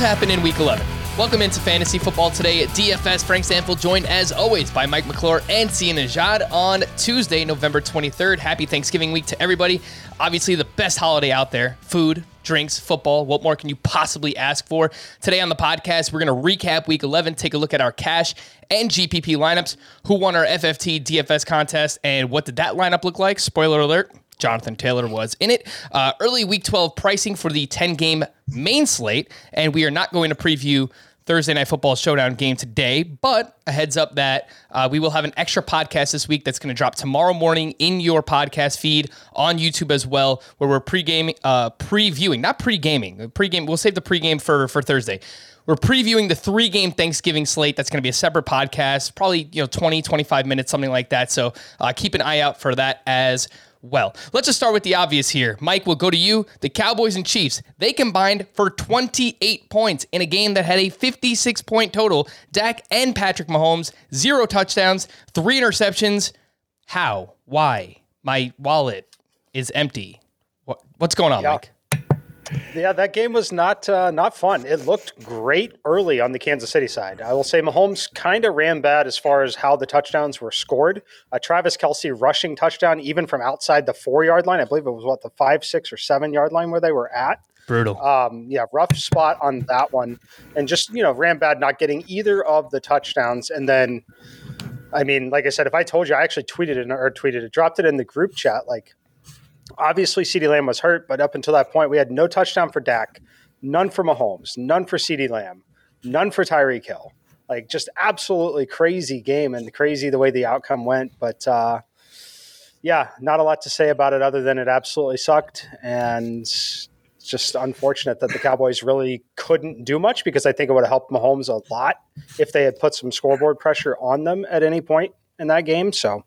happened in week 11? Welcome into Fantasy Football today at DFS. Frank Stampfel joined as always by Mike McClure and Sia Nejad on Tuesday, November 23rd. Happy Thanksgiving week to everybody. Obviously, the best holiday out there food, drinks, football. What more can you possibly ask for? Today on the podcast, we're going to recap week 11, take a look at our cash and GPP lineups, who won our FFT DFS contest, and what did that lineup look like? Spoiler alert Jonathan Taylor was in it. Uh, early week 12 pricing for the 10 game main slate. And we are not going to preview Thursday Night Football Showdown game today, but a heads up that uh, we will have an extra podcast this week that's going to drop tomorrow morning in your podcast feed on YouTube as well, where we're pre-gaming, uh, previewing, not pre-gaming, pre-game. We'll save the pre-game for for Thursday. We're previewing the three game Thanksgiving slate. That's going to be a separate podcast, probably, you know, 20, 25 minutes, something like that. So uh, keep an eye out for that as well. Let's just start with the obvious here. Mike, we'll go to you. The Cowboys and Chiefs, they combined for 28 points in a game that had a 56 point total. Dak and Patrick Mahomes, zero touchdowns, three interceptions. How? Why? My wallet is empty. What, what's going on, yeah. Mike? Yeah, that game was not uh, not fun. It looked great early on the Kansas City side. I will say Mahomes kind of ran bad as far as how the touchdowns were scored. A Travis Kelce rushing touchdown even from outside the four yard line. I believe it was what the five, six, or seven yard line where they were at. Brutal. Um, yeah, rough spot on that one, and just you know ran bad, not getting either of the touchdowns, and then. I mean, like I said, if I told you, I actually tweeted it or tweeted it, dropped it in the group chat. Like, obviously CeeDee Lamb was hurt, but up until that point, we had no touchdown for Dak, none for Mahomes, none for CeeDee Lamb, none for Tyreek Hill. Like just absolutely crazy game and crazy the way the outcome went. But uh, yeah, not a lot to say about it other than it absolutely sucked. And just unfortunate that the Cowboys really couldn't do much because I think it would have helped Mahomes a lot if they had put some scoreboard pressure on them at any point in that game. So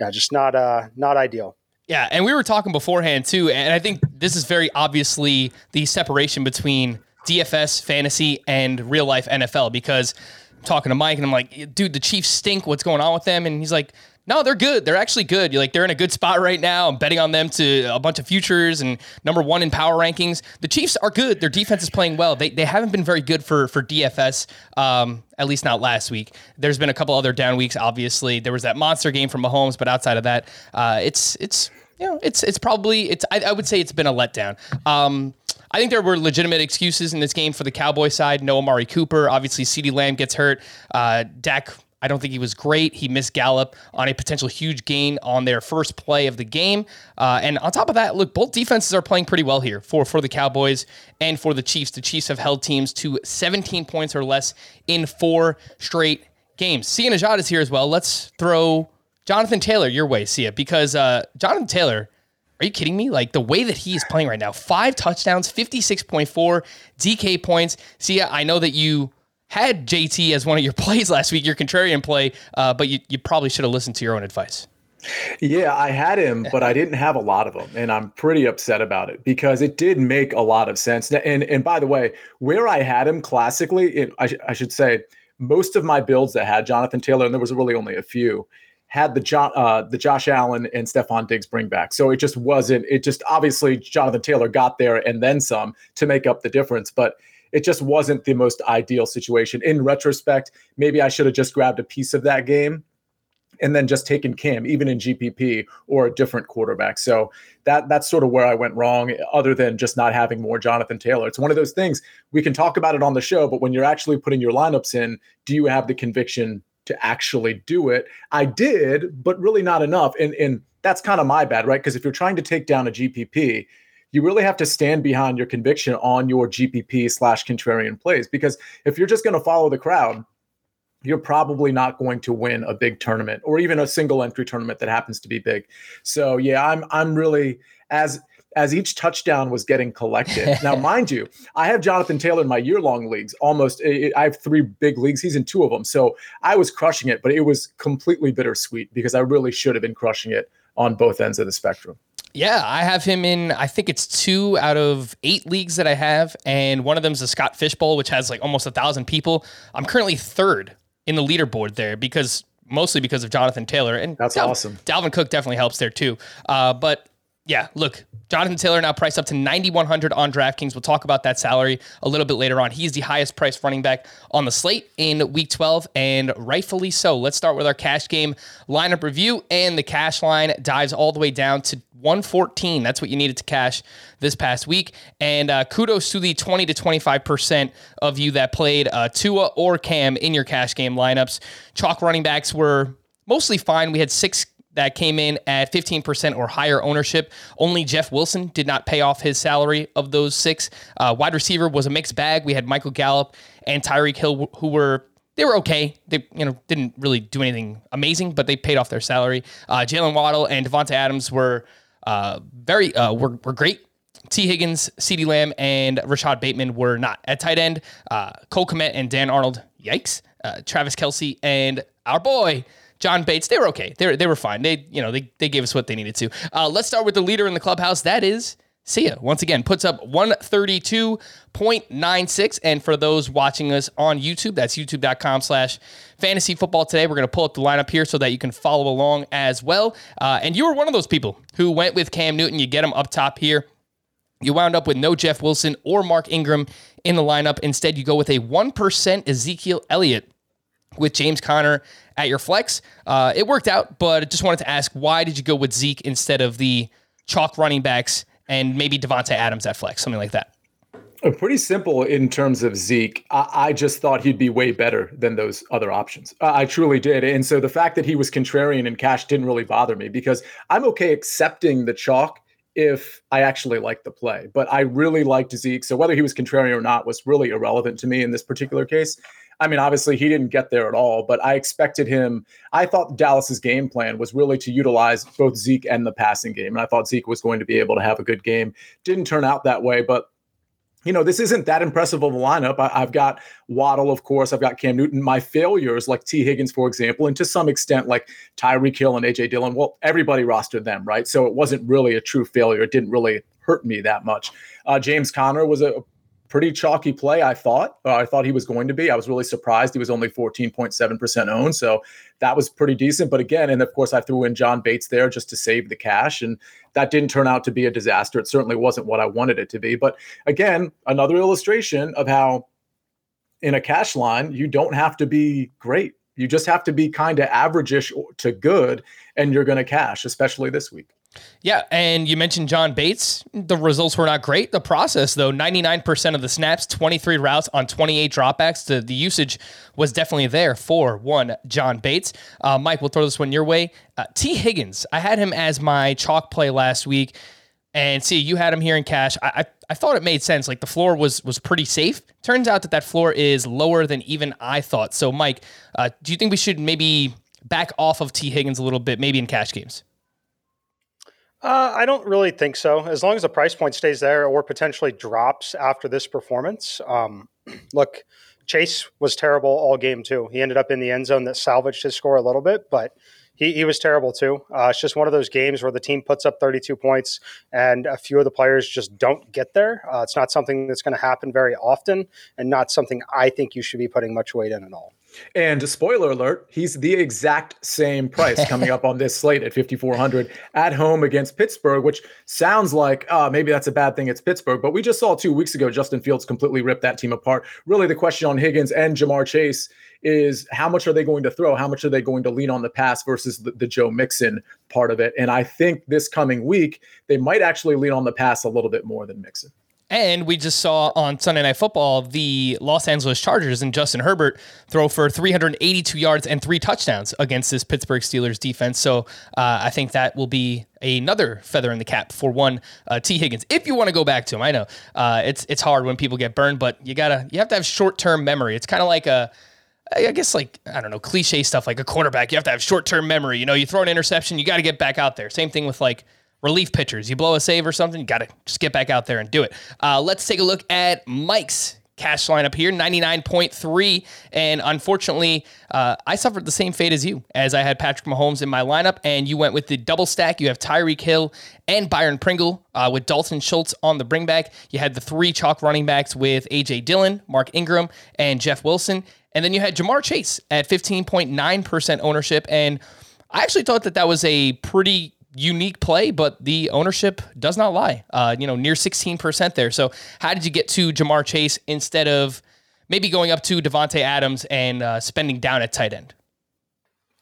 yeah, just not uh, not ideal. Yeah, and we were talking beforehand too, and I think this is very obviously the separation between DFS, fantasy, and real life NFL because I'm talking to Mike and I'm like, dude, the Chiefs stink. What's going on with them? And he's like, no, they're good. They're actually good. You're like they're in a good spot right now. I'm betting on them to a bunch of futures and number one in power rankings. The Chiefs are good. Their defense is playing well. They, they haven't been very good for for DFS. Um, at least not last week. There's been a couple other down weeks. Obviously, there was that monster game from Mahomes, but outside of that, uh, it's it's know, it's it's probably it's I, I would say it's been a letdown. Um, I think there were legitimate excuses in this game for the Cowboy side. No Amari Cooper, obviously. CeeDee Lamb gets hurt. Uh, Dak I don't think he was great. He missed Gallup on a potential huge gain on their first play of the game. Uh, and on top of that, look, both defenses are playing pretty well here for, for the Cowboys and for the Chiefs. The Chiefs have held teams to 17 points or less in four straight games. Sia Nejad is here as well. Let's throw Jonathan Taylor your way, see it because uh, Jonathan Taylor, are you kidding me? Like the way that he is playing right now, five touchdowns, 56.4 DK points. See, I know that you had JT as one of your plays last week, your contrarian play, uh, but you, you probably should have listened to your own advice. Yeah, I had him, but I didn't have a lot of them, and I'm pretty upset about it because it did make a lot of sense. And and by the way, where I had him classically, it, I, I should say, most of my builds that had Jonathan Taylor, and there was really only a few, had the jo- uh, the Josh Allen and Stefon Diggs bring back. So it just wasn't. It just obviously Jonathan Taylor got there and then some to make up the difference, but it just wasn't the most ideal situation. In retrospect, maybe I should have just grabbed a piece of that game and then just taken Cam, even in GPP or a different quarterback. So that that's sort of where I went wrong, other than just not having more Jonathan Taylor. It's one of those things we can talk about it on the show, but when you're actually putting your lineups in, do you have the conviction to actually do it. I did, but really not enough. And and that's kind of my bad, right? Because if you're trying to take down a GPP, you really have to stand behind your conviction on your GPP slash contrarian plays. Because if you're just going to follow the crowd, you're probably not going to win a big tournament or even a single entry tournament that happens to be big. So yeah, I'm I'm really as as each touchdown was getting collected. now, mind you, I have Jonathan Taylor in my year long leagues. Almost, I have three big leagues. He's in two of them. So I was crushing it, but it was completely bittersweet because I really should have been crushing it on both ends of the spectrum. Yeah, I have him in. I think it's two out of eight leagues that I have, and one of them is the Scott Fishbowl, which has like almost a thousand people. I'm currently third in the leaderboard there because mostly because of Jonathan Taylor and that's Dal- awesome. Dalvin Cook definitely helps there too. Uh, but Yeah, look, Jonathan Taylor now priced up to 9100 on DraftKings. We'll talk about that salary a little bit later on. He's the highest priced running back on the slate in week 12 and rightfully so. Let's start with our cash game lineup review and the cash line dives all the way down to 114. That's what you needed to cash this past week. And uh, kudos to the 20 to 25% of you that played uh, Tua or Cam in your cash game lineups. Chalk running backs were mostly fine. We had six that came in at 15% or higher ownership. Only Jeff Wilson did not pay off his salary of those six. Uh, wide receiver was a mixed bag. We had Michael Gallup and Tyreek Hill, who were they were okay. They you know didn't really do anything amazing, but they paid off their salary. Uh, Jaylen Waddle and Davante Adams were uh, very uh, were, were great. Tee Higgins, CeeDee Lamb, and Rashod Bateman were not at tight end. Uh, Cole Kmet and Dan Arnold, yikes. Uh, Travis Kelce and our boy John Bates, they were okay. They were, they were fine. They, you know, they, they gave us what they needed to. Uh, let's start with the leader in the clubhouse. That is Sia. Once again, puts up 132.96. And for those watching us on YouTube, that's youtube.com slash fantasy football today. We're going to pull up the lineup here so that you can follow along as well. Uh, and you were one of those people who went with Cam Newton. You get him up top here. You wound up with no Jeff Wilson or Mark Ingram in the lineup. Instead, you go with a 1% Ezekiel Elliott with James Conner at your flex. Uh, it worked out, but I just wanted to ask why did you go with Zeke instead of the chalk running backs and maybe Davante Adams at flex, something like that? Uh, pretty simple in terms of Zeke. I, I, just thought he'd be way better than those other options. I, I truly did. And so the fact that he was contrarian in cash didn't really bother me because I'm okay accepting the chalk if I actually liked the play. But I really liked Zeke. So whether he was contrarian or not was really irrelevant to me in this particular case. I mean, obviously he didn't get there at all, but I expected him. I thought Dallas's game plan was really to utilize both Zeke and the passing game. And I thought Zeke was going to be able to have a good game. Didn't turn out that way, but you know, this isn't that impressive of a lineup. I, have got Waddle, of course. I've got Cam Newton. My failures, like Tee Higgins, for example, and to some extent, like Tyreek Hill and AJ Dillon. Well, everybody rostered them, right? So it wasn't really a true failure. It didn't really hurt me that much. Uh, James Conner was a pretty chalky play, I thought. Uh, I thought he was going to be. I was really surprised he was only 14.7% owned. So that was pretty decent. But again, and of course, I threw in John Bates there just to save the cash. And that didn't turn out to be a disaster. It certainly wasn't what I wanted it to be. But again, another illustration of how in a cash line, you don't have to be great. You just have to be kind of averageish to good, and you're going to cash, especially this week. Yeah, and you mentioned John Bates. The results were not great. The process, though, 99% of the snaps, 23 routes on 28 dropbacks. The, the usage was definitely there for one John Bates. Uh, Mike, we'll throw this one your way. Uh, Tee Higgins, I had him as my chalk play last week. And see, you had him here in cash. I, I, I thought it made sense. Like the floor was was pretty safe. Turns out that that floor is lower than even I thought. So, Mike, uh, do you think we should maybe back off of Tee Higgins a little bit, maybe in cash games? Uh, I don't really think so. As long as the price point stays there or potentially drops after this performance. Um, look, Chase was terrible all game too. He ended up in the end zone that salvaged his score a little bit, but he, he was terrible too. Uh, it's just one of those games where the team puts up 32 points and a few of the players just don't get there. Uh, it's not something that's going to happen very often and not something I think you should be putting much weight in at all. And spoiler alert, he's the exact same price coming up on this slate at 5,400 at home against Pittsburgh, which sounds like uh, maybe that's a bad thing. It's Pittsburgh. But we just saw two weeks ago Justin Fields completely rip that team apart. Really, the question on Higgins and Ja'Marr Chase is how much are they going to throw? How much are they going to lean on the pass versus the, the Joe Mixon part of it? And I think this coming week, they might actually lean on the pass a little bit more than Mixon. And we just saw on Sunday Night Football the Los Angeles Chargers and Justin Herbert throw for 382 yards and three touchdowns against this Pittsburgh Steelers defense. So uh, I think that will be another feather in the cap for one uh, Tee Higgins. If you want to go back to him, I know uh, it's it's hard when people get burned, but you gotta you have to have short term memory. It's kind of like a I guess like I don't know cliche stuff like a cornerback. You have to have short term memory. You know, you throw an interception, you got to get back out there. Same thing with like relief pitchers. You blow a save or something, you got to just get back out there and do it. Uh, let's take a look at Mike's cash lineup here 99.3 and unfortunately uh, i suffered the same fate as you as i had patrick mahomes in my lineup and you went with the double stack. You have tyreek hill and byron pringle uh, with dalton schultz on the bringback. You had the three chalk running backs with aj dillon mark ingram and jeff wilson. And then you had Ja'Marr chase at 15.9% ownership. And i actually thought that that was a pretty unique play, but the ownership does not lie. Uh, you know, near 16% there. So how did you get to Ja'Marr Chase instead of maybe going up to Davante Adams and uh, spending down at tight end?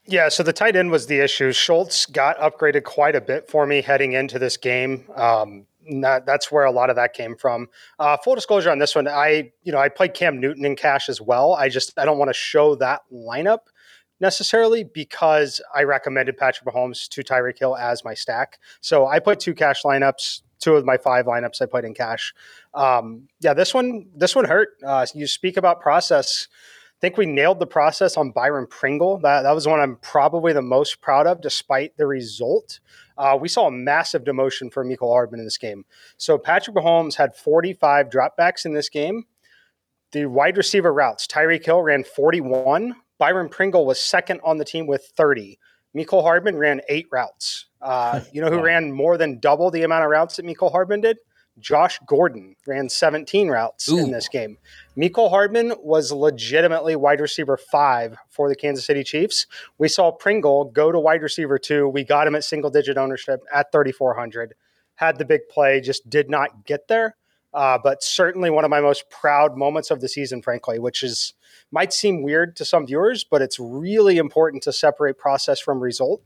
Yeah, so the tight end was the issue. Schultz got upgraded quite a bit for me heading into this game. Um, that, that's where a lot of that came from. Uh, full disclosure on this one, I you know I played Cam Newton in cash as well. I just I don't want to show that lineup necessarily because I recommended Patrick Mahomes to Tyreek Hill as my stack. So I put two cash lineups. Two of my five lineups I put in cash. Um, yeah, this one this one hurt. Uh, you speak about process. I think we nailed the process on Byron Pringle. That, that was one I'm probably the most proud of, despite the result. Uh, we saw a massive demotion for Mecole Hardman in this game. So Patrick Mahomes had 45 dropbacks in this game. The wide receiver routes, Tyreek Hill ran 41, Byron Pringle was second on the team with 30. Mecole Hardman ran eight routes. Uh, you know who ran more than double the amount of routes that Mecole Hardman did? Josh Gordon ran 17 routes Ooh. in this game. Mecole Hardman was legitimately wide receiver five for the Kansas City Chiefs. We saw Pringle go to wide receiver two. We got him at single digit ownership at 3,400. Had the big play, just did not get there. Uh, but certainly one of my most proud moments of the season, frankly, which is might seem weird to some viewers, but it's really important to separate process from result.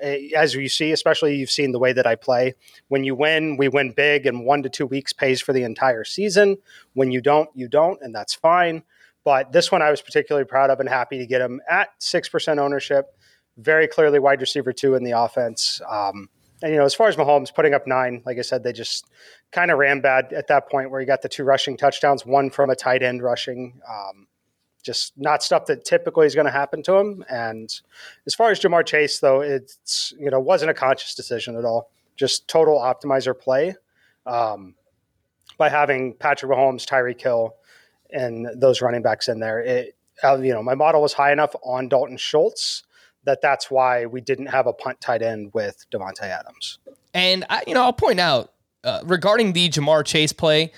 As you see, especially you've seen the way that I play. When you win, we win big, and one to two weeks pays for the entire season. When you don't, you don't, and that's fine. But this one I was particularly proud of and happy to get him at 6% ownership. Very clearly wide receiver two in the offense. Um, and, you know, as far as Mahomes putting up nine, like I said, they just kind of ran bad at that point where he got the two rushing touchdowns, one from a tight end rushing. Um, just not stuff that typically is going to happen to him. And as far as Ja'Marr Chase, though, it's you know wasn't a conscious decision at all. Just total optimizer play um, by having Patrick Mahomes, Tyreek Hill, and those running backs in there. It uh, you know my model was high enough on Dalton Schultz that that's why we didn't have a punt tight end with Davante Adams. And I, you know I'll point out uh, regarding the Jamar Chase play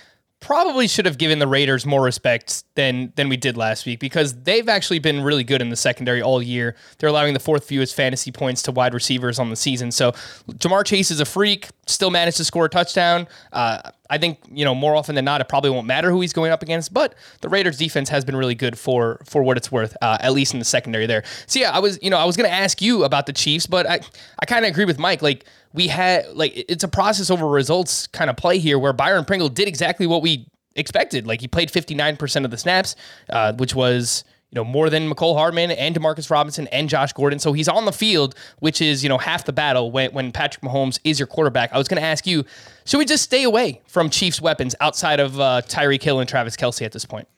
probably should have given the Raiders more respect than than we did last week because they've actually been really good in the secondary all year. They're allowing the fourth fewest fantasy points to wide receivers on the season. So Ja'Marr Chase is a freak, still managed to score a touchdown. Uh, I think you know more often than not, it probably won't matter who he's going up against. But the Raiders' defense has been really good for for what it's worth, uh, at least in the secondary there. So yeah, I was you know I was going to ask you about the Chiefs, but I I kind of agree with Mike. Like we had like it's a process over results kind of play here, where Byron Pringle did exactly what we expected. Like he played fifty nine percent of the snaps, uh, which was know, more than Mecole Hardman and Demarcus Robinson and Josh Gordon. So he's on the field, which is, you know, half the battle when, when Patrick Mahomes is your quarterback. I was going to ask you, should we just stay away from Chiefs weapons outside of uh, Tyreek Hill and Travis Kelce at this point?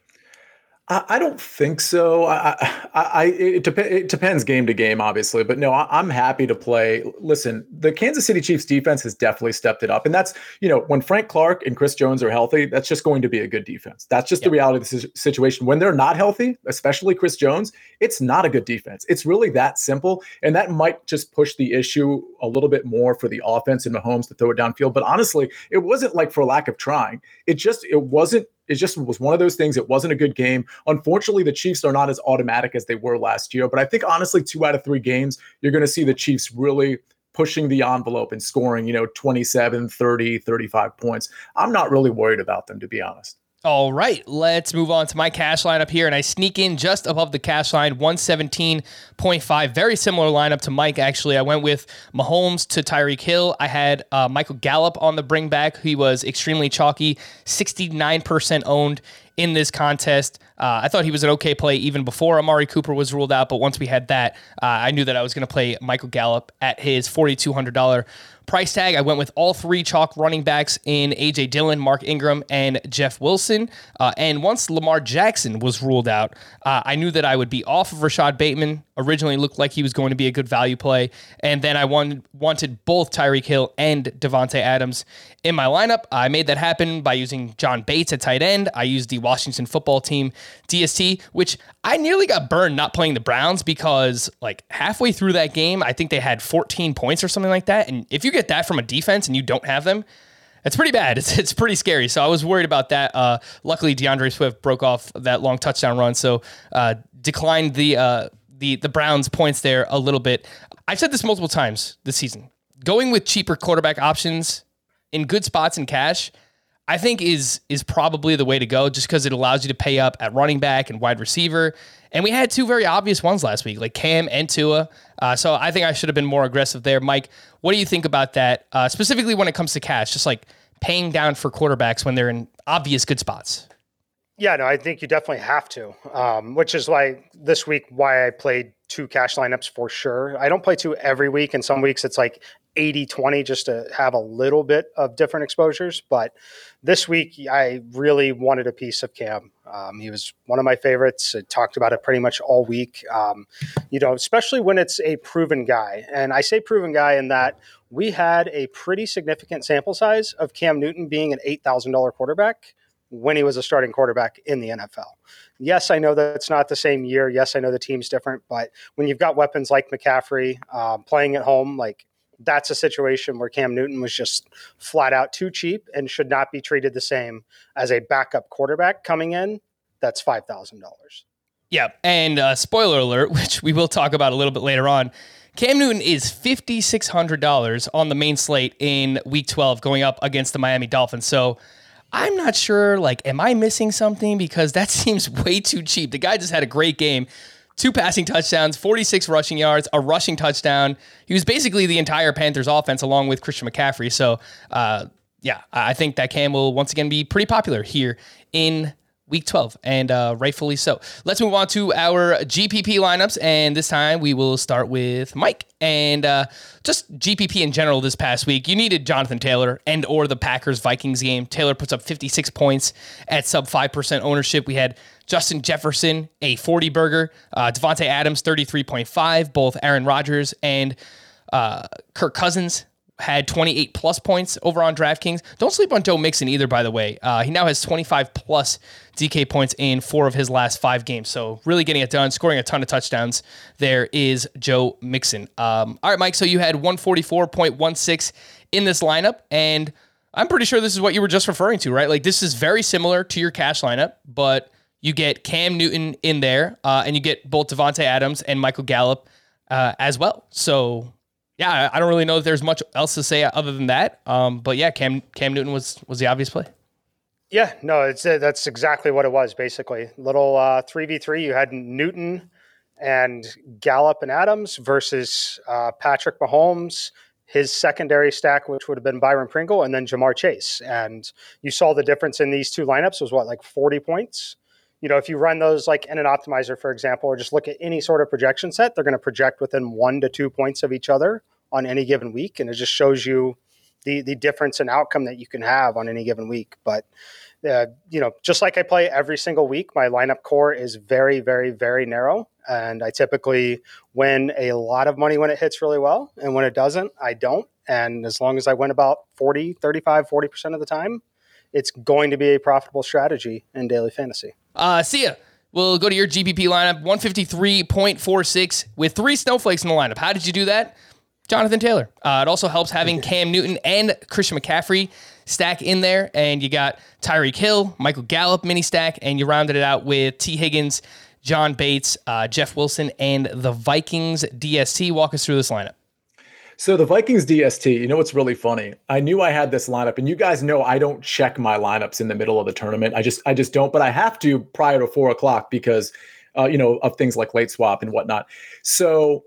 I, don't think so. I, I, I it, dep- it, depends game to game, obviously, but no, I, am happy to play. Listen, the Kansas City Chiefs defense has definitely stepped it up, and that's you know when Frank Clark and Chris Jones are healthy, that's just going to be a good defense. That's just the reality of the situation. When they're not healthy, especially Chris Jones, it's not a good defense. It's really that simple, and that might just push the issue a little bit more for the offense and Mahomes to throw it downfield. But honestly, it wasn't like for lack of trying. It just it wasn't it just was one of those things. It wasn't a good game. Unfortunately, the Chiefs are not as automatic as they were last year. But I think honestly, two out of three games, you're going to see the Chiefs really pushing the envelope and scoring, you know, 27, 30, 35 points. I'm not really worried about them, to be honest. All right, let's move on to my cash lineup here. And I sneak in just above the cash line, 117.5. Very similar lineup to Mike, actually. I went with Mahomes to Tyreek Hill. I had uh, Michael Gallup on the bring back. He was extremely chalky, 69% owned in this contest. Uh, I thought he was an okay play even before Amari Cooper was ruled out. But once we had that, uh, I knew that I was going to play Michael Gallup at his $4,200 price tag. I went with all three chalk running backs in AJ Dillon, Mark Ingram, and Jeff Wilson. Uh, and once Lamar Jackson was ruled out, uh, I knew that I would be off of Rashod Bateman. Originally looked like he was going to be a good value play. And then I won, wanted both Tyreek Hill and Davante Adams in my lineup. I made that happen by using John Bates at tight end. I used the Washington football team DST, which I nearly got burned not playing the Browns because like halfway through that game, I think they had 14 points or something like that. And if you get that from a defense and you don't have them, it's pretty bad. It's, it's pretty scary. So I was worried about that. Uh, luckily, DeAndre Swift broke off that long touchdown run, so uh, declined the uh, the the Browns points there a little bit. I've said this multiple times this season. going with cheaper quarterback options in good spots in cash, I think is is probably the way to go just because it allows you to pay up at running back and wide receiver. And we had two very obvious ones last week, like Cam and Tua. Uh, so I think I should have been more aggressive there. Mike, what do you think about that, uh, specifically when it comes to cash, just like paying down for quarterbacks when they're in obvious good spots? Yeah, no, I think you definitely have to, um, which is why this week, why I played two cash lineups for sure. I don't play two every week, and some weeks it's like 80 20 just to have a little bit of different exposures. But this week, I really wanted a piece of Cam. Um, he was one of my favorites. I talked about it pretty much all week. Um, you know, especially when it's a proven guy. And I say proven guy in that we had a pretty significant sample size of Cam Newton being an $8,000 quarterback when he was a starting quarterback in the NFL. Yes, I know that it's not the same year. Yes, I know the team's different, but when you've got weapons like McCaffrey um, playing at home, like that's a situation where Cam Newton was just flat out too cheap and should not be treated the same as a backup quarterback coming in. That's five thousand dollars. Yeah, and uh, spoiler alert, which we will talk about a little bit later on. Cam Newton is fifty six hundred dollars on the main slate in Week twelve, going up against the Miami Dolphins. So I'm not sure. Like, am I missing something? Because that seems way too cheap. The guy just had a great game two passing touchdowns, 46 rushing yards, a rushing touchdown. He was basically the entire Panthers offense along with Christian McCaffrey. So, uh, yeah, I think that Cam will once again be pretty popular here in week 12, and uh, rightfully so. Let's move on to our GPP lineups, and this time we will start with Mike. And uh, just GPP in general this past week, you needed Jonathan Taylor and or the Packers Vikings game. Taylor puts up 56 points at sub 5% ownership. We had Justin Jefferson, a 40 burger, uh, Adams, 33.5, both Aaron Rodgers and uh, Kirk Cousins had 28 plus points over on DraftKings. Don't sleep on Joe Mixon either, by the way. Uh, he now has 25 plus DK points in four of his last five games. So really getting it done, scoring a ton of touchdowns. There is Joe Mixon. Um, all right, Mike. So you had 144.16 in this lineup, and I'm pretty sure this is what you were just referring to, right? Like this is very similar to your cash lineup, but you get Cam Newton in there, uh, and you get both Davante Adams and Michael Gallup uh, as well. So yeah, I don't really know if there's much else to say other than that. Um, but yeah, Cam Cam Newton was was the obvious play. Yeah, no, it's uh, that's exactly what it was. Basically, little uh, three v three. You had Newton and Gallup and Adams versus uh, Patrick Mahomes, his secondary stack, which would have been Byron Pringle, and then Ja'Marr Chase. And you saw the difference in these two lineups was what like forty points. You know, if you run those like in an optimizer, for example, or just look at any sort of projection set, they're going to project within one to two points of each other on any given week, and it just shows you the the difference in outcome that you can have on any given week. But uh, you know, just like I play every single week, my lineup core is very, very, very narrow, and I typically win a lot of money when it hits really well, and when it doesn't, I don't. And as long as I win about 40, 35, 40% of the time, it's going to be a profitable strategy in daily fantasy. Uh, Sia. We'll go to your GPP lineup, 153.46 with three snowflakes in the lineup. How did you do that? Jonathan Taylor. Uh, it also helps having Cam Newton and Christian McCaffrey stack in there. And you got Tyreek Hill, Michael Gallup mini stack, and you rounded it out with Tee Higgins, John Bates, uh, Jeff Wilson, and the Vikings DST. Walk us through this lineup. So the Vikings DST, you know what's really funny? I knew I had this lineup, and you guys know I don't check my lineups in the middle of the tournament. I just I just don't, but I have to prior to four o'clock because uh, you know of things like late swap and whatnot. So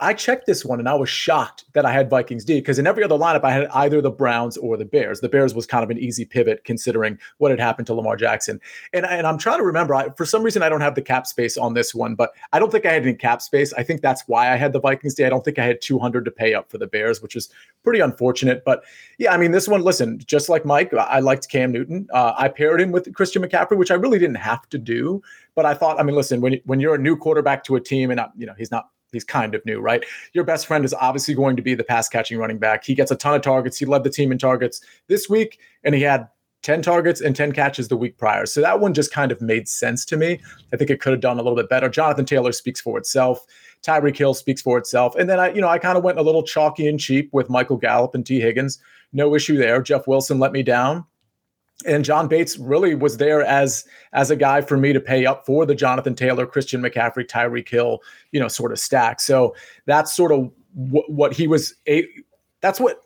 I checked this one and I was shocked that I had Vikings D because in every other lineup I had either the Browns or the Bears. The Bears was kind of an easy pivot considering what had happened to Lamar Jackson. And, and I'm trying to remember, I, for some reason, I don't have the cap space on this one, but I don't think I had any cap space. I think that's why I had the Vikings D. I don't think I had 200 to pay up for the Bears, which is pretty unfortunate. But yeah, I mean, this one, listen, just like Mike, I liked Cam Newton. Uh, I paired him with Christian McCaffrey, which I really didn't have to do. But I thought, I mean, listen, when, when you're a new quarterback to a team and, uh, you know, he's not he's kind of new, right? Your best friend is obviously going to be the pass catching running back. He gets a ton of targets. He led the team in targets this week, and he had 10 targets and 10 catches the week prior. So that one just kind of made sense to me. I think it could have done a little bit better. Jonathan Taylor speaks for itself. Tyreek Hill speaks for itself. And then I, you know, I kind of went a little chalky and cheap with Michael Gallup and Tee Higgins. No issue there. Jeff Wilson let me down and John Bates really was there as as a guy for me to pay up for the Jonathan Taylor, Christian McCaffrey, Tyreek Hill, you know, sort of stack. So that's sort of w- what he was a- that's what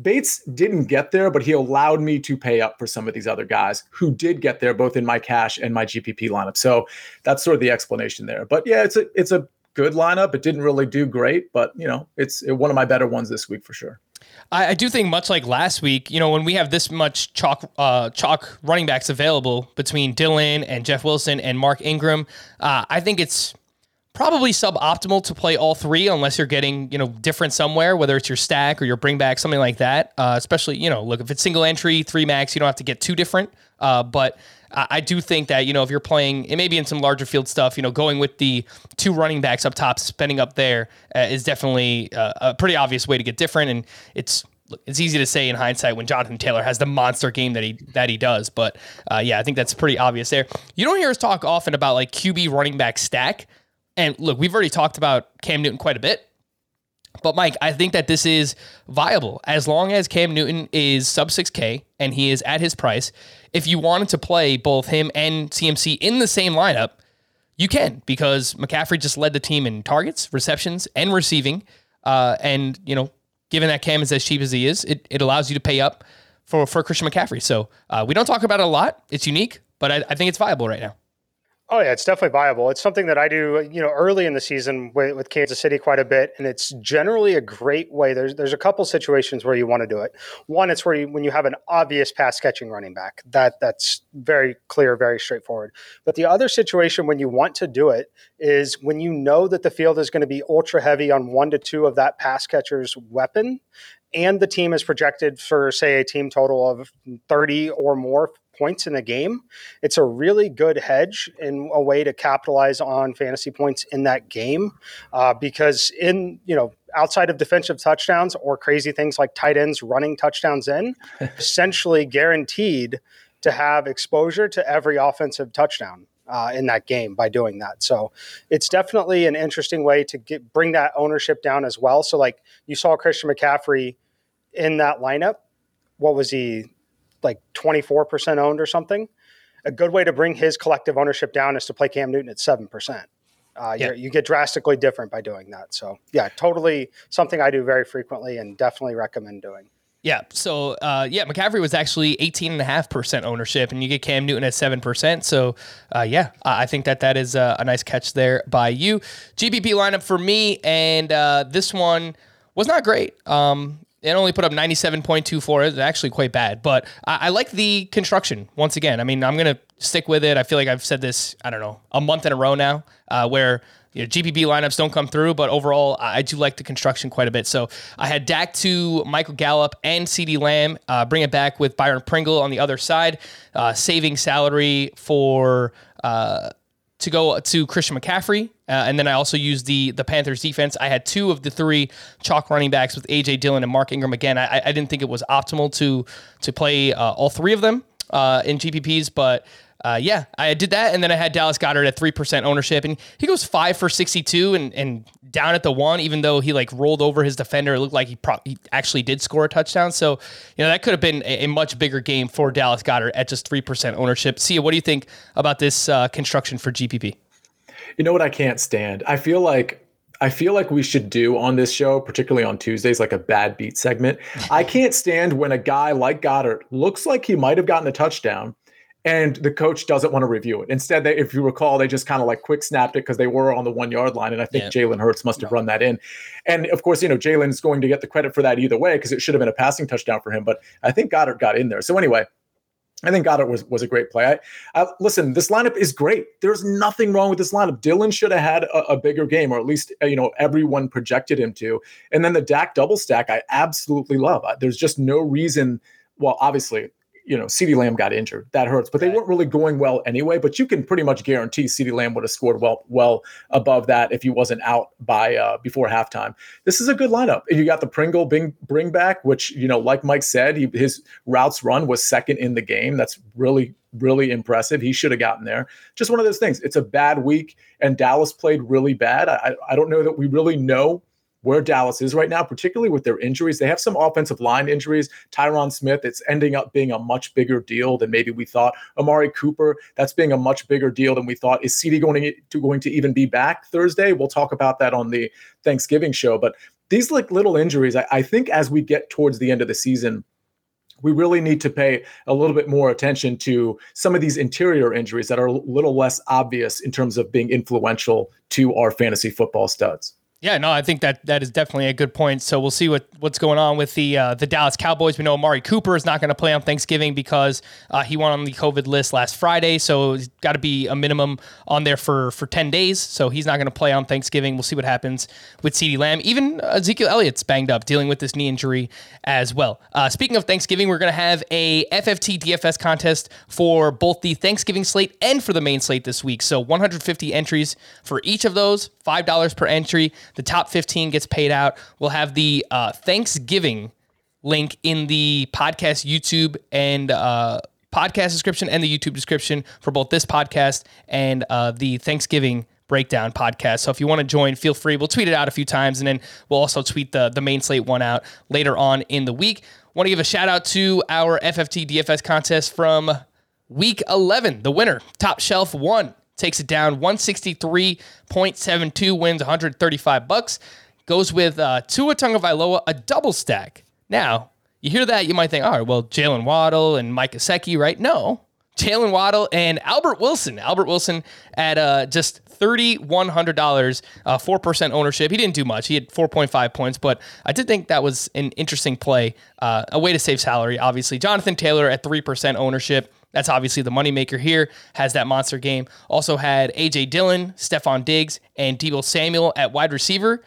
Bates didn't get there, but he allowed me to pay up for some of these other guys who did get there, both in my cash and my GPP lineup. So that's sort of the explanation there. But yeah, it's a it's a good lineup. It didn't really do great, but you know, it's one of my better ones this week for sure. I, I, do think much like last week, you know, when we have this much chalk uh, chalk running backs available between Dillon and Jeff Wilson and Mark Ingram, uh, I think it's probably suboptimal to play all three unless you're getting you know different somewhere, whether it's your stack or your bring back, something like that. Uh, especially you know, look if it's single entry three max, you don't have to get too different. Uh, but I, do think that you know if you're playing, it may be in some larger field stuff. You know, going with the two running backs up top, spending up there uh, is definitely uh, a pretty obvious way to get different, and it's it's easy to say in hindsight when Jonathan Taylor has the monster game that he that he does, but uh, yeah, I think that's pretty obvious there. You don't hear us talk often about like QB running back stack. And look, we've already talked about Cam Newton quite a bit. But Mike, I think that this is viable as long as Cam Newton is sub 6K and he is at his price. If you wanted to play both him and CMC in the same lineup, you can because McCaffrey just led the team in targets, receptions, and receiving. Uh, and, you know, given that Cam is as cheap as he is, it, it allows you to pay up for, for Christian McCaffrey. So uh, we don't talk about it a lot. It's unique, but I, I think it's viable right now. Oh yeah, it's definitely viable. It's something that I do, you know, early in the season with, with, Kansas City quite a bit, and it's generally a great way. There's there's a couple situations where you want to do it. One, it's where you, when you have an obvious pass catching running back, that that's very clear, very straightforward. But the other situation when you want to do it is when you know that the field is going to be ultra heavy on one to two of that pass catcher's weapon, and the team is projected for say a team total of 30 or more points in a game, it's a really good hedge and a way to capitalize on fantasy points in that game. Uh, because in you know outside of defensive touchdowns or crazy things like tight ends running touchdowns in, essentially guaranteed to have exposure to every offensive touchdown. Uh, in that game by doing that. So it's definitely an interesting way to get, bring that ownership down as well. So, like you saw Christian McCaffrey in that lineup. What was he? like 24% owned or something. A good way to bring his collective ownership down is to play Cam Newton at 7%. Uh, yeah. You get drastically different by doing that. So, yeah, totally something I do very frequently and definitely recommend doing. Yeah. So, uh, yeah, McCaffrey was actually 18.5% ownership, and you get Cam Newton at 7%. So, uh, yeah, I think that that is a, a, nice catch there by you. GPP lineup for me, and uh, this one was not great. Um, it only put up 97.24. It's actually quite bad, but I, I, like the construction once again. I mean, I'm going to stick with it. I feel like I've said this, I don't know, a month in a row now, uh, where you know, GPP lineups don't come through, but overall, I do like the construction quite a bit. So I had Dak to Michael Gallup and CeeDee Lamb, uh, bring it back with Byron Pringle on the other side, uh, saving salary for uh, to go to Christian McCaffrey, uh, and then I also used the the Panthers defense. I had two of the three chalk running backs with AJ Dillon and Mark Ingram. Again, I, I didn't think it was optimal to to play uh, all three of them uh, in GPPs, but uh, yeah, I did that, and then I had Dallas Goedert at three percent ownership, and he goes five for sixty-two, and and down at the one, even though he like rolled over his defender, it looked like he, pro- he actually did score a touchdown. So you know that could have been a, a much bigger game for Dallas Goedert at just three percent ownership. Sia, what do you think about this uh, construction for GPP? You know what I can't stand? I feel like I feel like we should do on this show, particularly on Tuesdays, like a bad beat segment. I can't stand when a guy like Goedert looks like he might have gotten a touchdown and the coach doesn't want to review it. Instead, they, if you recall, they just kind of like quick snapped it because they were on the one yard line, and I think yeah. Jalen Hurts must have no. run that in. And of course, you know Jalen is going to get the credit for that either way because it should have been a passing touchdown for him. But I think Goedert got in there. So anyway. I think Goedert was, was a great play. I, I, listen, this lineup is great. There's nothing wrong with this lineup. Dillon should have had a, a, bigger game, or at least uh, you know everyone projected him to. And then the Dak double stack, I absolutely love. I, There's just no reason. Well, obviously, you know, CeeDee Lamb got injured. That hurts, but they weren't really going well anyway. But you can pretty much guarantee CeeDee Lamb would have scored well, well above that if he wasn't out by uh, before halftime. This is a good lineup. You got the Pringle bring, bring back, which you know, like Mike said, he, his routes run was second in the game. That's really really impressive. He should have gotten there. Just one of those things. It's a bad week, and Dallas played really bad. I, I don't know that we really know where Dallas is right now, particularly with their injuries. They have some offensive line injuries. Tyron Smith, it's ending up being a much bigger deal than maybe we thought. Amari Cooper, that's being a much bigger deal than we thought. Is CeeDee going to, going to even be back Thursday? We'll talk about that on the Thanksgiving show. But these like little injuries, I, I think as we get towards the end of the season, we really need to pay a little bit more attention to some of these interior injuries that are a little less obvious in terms of being influential to our fantasy football studs. Yeah, no, I think that that is definitely a good point. So we'll see what what's going on with the uh, the Dallas Cowboys. We know Amari Cooper is not going to play on Thanksgiving because uh, he went on the COVID list last Friday, so he's got to be a minimum on there for for ten days. So he's not going to play on Thanksgiving. We'll see what happens with CeeDee Lamb. Even Ezekiel Elliott's banged up, dealing with this knee injury as well. Uh, speaking of Thanksgiving, we're going to have a FFT DFS contest for both the Thanksgiving slate and for the main slate this week. So 150 entries for each of those, five dollars per entry. The top 15 gets paid out. We'll have the uh, Thanksgiving link in the podcast YouTube and uh, podcast description and the YouTube description for both this podcast and uh, the Thanksgiving breakdown podcast. So if you want to join, feel free. We'll tweet it out a few times, and then we'll also tweet the the main slate one out later on in the week. Want to give a shout out to our FFT DFS contest from week 11. The winner, Top Shelf, won takes it down 163.72 wins 135 bucks goes with uh, Tua Tagovailoa a double stack. Now you hear that you might think, all right, well Jaylen Waddle and Mike Gesicki, right? No, Jaylen Waddle and Albert Wilson. Albert Wilson at uh, just $3,100, uh, 4% ownership. He didn't do much. He had 4.5 points, but I did think that was an interesting play, uh, a way to save salary, obviously. Jonathan Taylor at 3% ownership. That's obviously the moneymaker here, has that monster game. Also had A.J. Dillon, Stefon Diggs, and Deebo Samuel at wide receiver.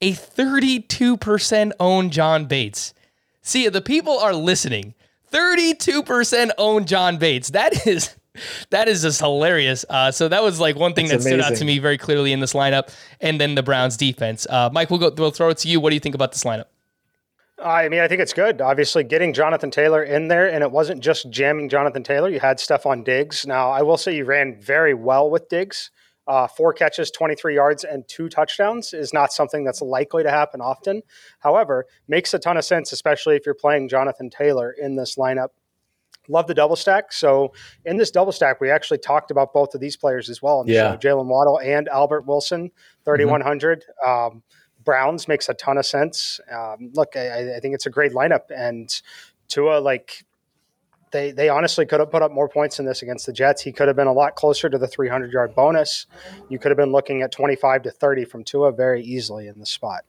A 32% own John Bates. See, the people are listening. 32% own John Bates. That is that is just hilarious. Uh, so that was like one thing That's that amazing. stood out to me very clearly in this lineup, and then the Browns defense. Uh, Mike, we'll go. We'll throw it to you. What do you think about this lineup? I mean, I think it's good. Obviously, getting Jonathan Taylor in there, and it wasn't just jamming Jonathan Taylor. You had Stefon Diggs. Now, I will say you ran very well with Diggs. Uh, four catches, 23 yards, and two touchdowns is not something that's likely to happen often. However, makes a ton of sense, especially if you're playing Jonathan Taylor in this lineup. Love the double stack. So in this double stack, we actually talked about both of these players as well. yeah. Jaylen Waddle and Albert Wilson, 3,100. Mm-hmm. Um, Browns makes a ton of sense. Um, look, I, I, think it's a great lineup, and Tua, like they they honestly could have put up more points in this against the Jets. He could have been a lot closer to the 300 yard bonus. You could have been looking at 25 to 30 from Tua very easily in the spot.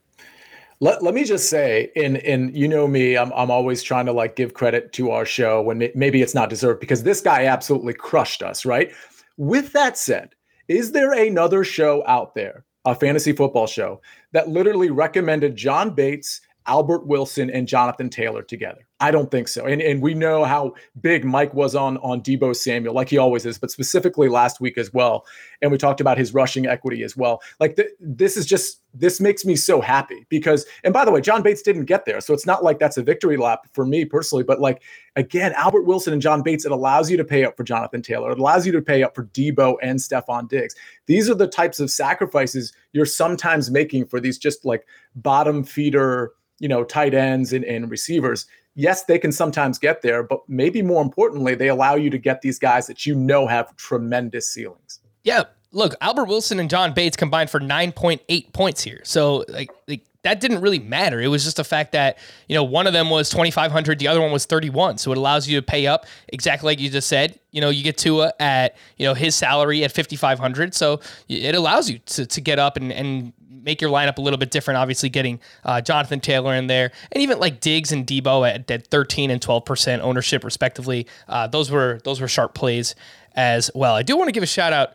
Let, let me just say, and and you know me, I'm I'm always trying to like give credit to our show when maybe it's not deserved because this guy absolutely crushed us, right? With that said, is there another show out there a fantasy football show that literally recommended John Bates, Albert Wilson, and Jonathan Taylor together. I don't think so. And and we know how big Mike was on on Deebo Samuel, like he always is, but specifically last week as well. And we talked about his rushing equity as well. Like th- this is just this makes me so happy because and by the way, John Bates didn't get there. So it's not like that's a victory lap for me personally, but like again, Albert Wilson and John Bates, it allows you to pay up for Jonathan Taylor. It allows you to pay up for Deebo and Stefon Diggs. These are the types of sacrifices you're sometimes making for these just like bottom feeder you know, tight ends and, and receivers yes, they can sometimes get there, but maybe more importantly, they allow you to get these guys that you know have tremendous ceilings. Yeah. Look, Albert Wilson and John Bates combined for 9.8 points here. So, like, like that didn't really matter. It was just the fact that, you know, one of them was 2,500, the other one was 31. So it allows you to pay up exactly like you just said. You know, you get Tua at, you know, his salary at 5,500. So it allows you to, to get up and, and make your lineup a little bit different. Obviously, getting uh, Jonathan Taylor in there, and even like Diggs and Deebo at, at 13 and 12 percent ownership, respectively. Uh, those were those were sharp plays as well. I do want to give a shout out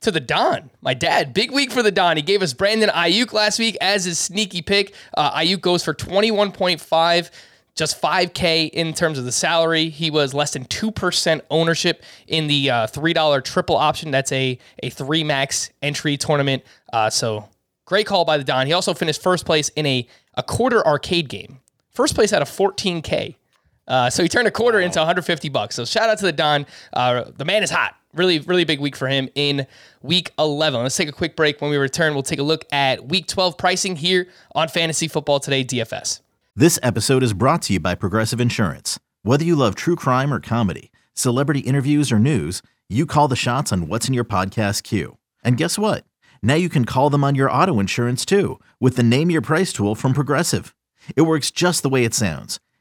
to the Don, my dad. Big week for the Don. He gave us Brandon Aiyuk last week as his sneaky pick. Uh, Aiyuk goes for 21.5 just 5K in terms of the salary. He was less than 2% ownership in the uh, $3 triple option. That's a, a three max entry tournament. Uh, so Great call by the Don. He also finished first place in a, a quarter arcade game. First place out of 14K. Uh, so he turned a quarter into 150 bucks. So shout out to the Don. Uh, the man is hot. Really, really big week for him in week 11. Let's take a quick break. When we return, we'll take a look at week 12 pricing here on Fantasy Football Today DFS. This episode is brought to you by Progressive Insurance. Whether you love true crime or comedy, celebrity interviews or news, you call the shots on what's in your podcast queue. And guess what? Now you can call them on your auto insurance too with the Name Your Price tool from Progressive. It works just the way it sounds.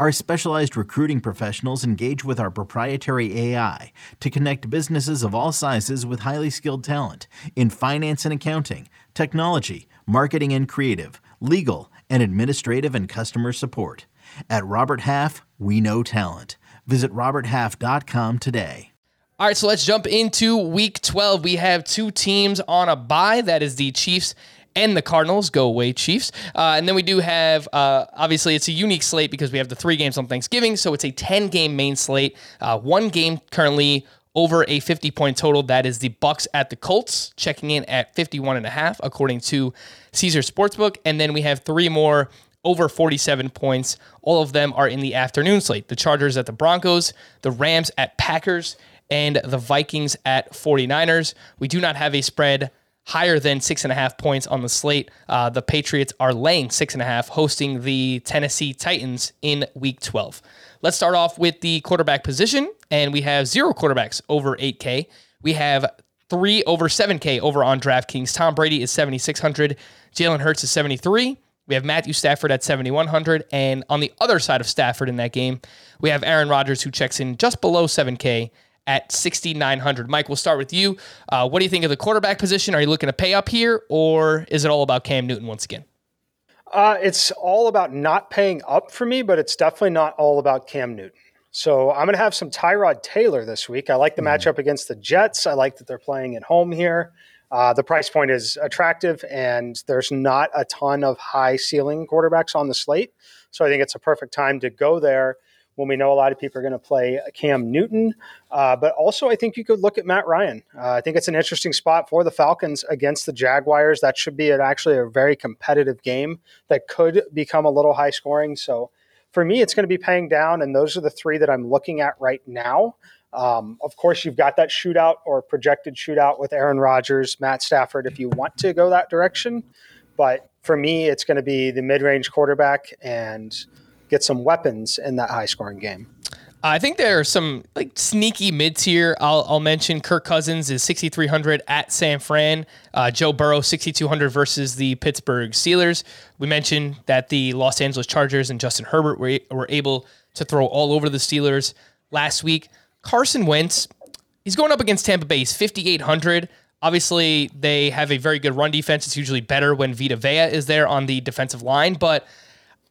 Our specialized recruiting professionals engage with our proprietary AI to connect businesses of all sizes with highly skilled talent in finance and accounting, technology, marketing and creative, legal, and administrative and customer support. At Robert Half, we know talent. Visit RobertHalf.com today. All right, so let's jump into week 12. We have two teams on a bye. That is the Chiefs and the Cardinals. Go away, Chiefs. Uh, and then we do have, uh, obviously, it's a unique slate because we have the three games on Thanksgiving. So it's a 10 game main slate. Uh, one game currently over a 50 point total. That is the Bucs at the Colts, checking in at 51 and a half, according to Caesar Sportsbook. And then we have three more over 47 points. All of them are in the afternoon slate. The Chargers at the Broncos, the Rams at Packers, and the Vikings at 49ers. We do not have a spread higher than six and a half points on the slate. Uh, the Patriots are laying six and a half, hosting the Tennessee Titans in week 12. Let's start off with the quarterback position, and we have zero quarterbacks over 8K. We have three over 7K over on DraftKings. Tom Brady is 7,600, Jalen Hurts is 73. We have Matthew Stafford at 7,100. And on the other side of Stafford in that game, we have Aaron Rodgers, who checks in just below 7K at 6,900. Mike, we'll start with you. Uh, what do you think of the quarterback position? Are you looking to pay up here, or is it all about Cam Newton once again? Uh, it's all about not paying up for me, but it's definitely not all about Cam Newton. So I'm going to have some Tyrod Taylor this week. I like the mm. matchup against the Jets. I like that they're playing at home here. Uh, the price point is attractive, and there's not a ton of high ceiling quarterbacks on the slate. So I think it's a perfect time to go there when we know a lot of people are going to play Cam Newton. Uh, but also, I think you could look at Matt Ryan. Uh, I think it's an interesting spot for the Falcons against the Jaguars. That should be an, actually a very competitive game that could become a little high scoring. So for me, it's going to be paying down, and those are the three that I'm looking at right now. Um, of course, you've got that shootout or projected shootout with Aaron Rodgers, Matt Stafford, if you want to go that direction. But for me, it's going to be the mid range quarterback and get some weapons in that high scoring game. I think there are some like sneaky mid tier. I'll, I'll, mention Kirk Cousins is 6,300 at San Fran. Uh, Joe Burrow 6,200 versus the Pittsburgh Steelers. We mentioned that the Los Angeles Chargers and Justin Herbert were, were able to throw all over the Steelers last week. Carson Wentz, he's going up against Tampa Bay. He's 5,800. Obviously, they have a very good run defense. It's usually better when Vita Vea is there on the defensive line, but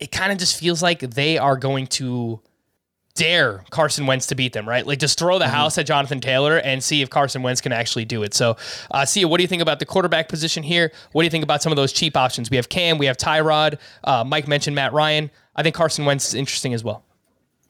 it kind of just feels like they are going to dare Carson Wentz to beat them, right? Like just throw the mm-hmm. house at Jonathan Taylor and see if Carson Wentz can actually do it. So, uh, Sia, what do you think about the quarterback position here? What do you think about some of those cheap options? We have Cam, we have Tyrod. Uh, Mike mentioned Matt Ryan. I think Carson Wentz is interesting as well.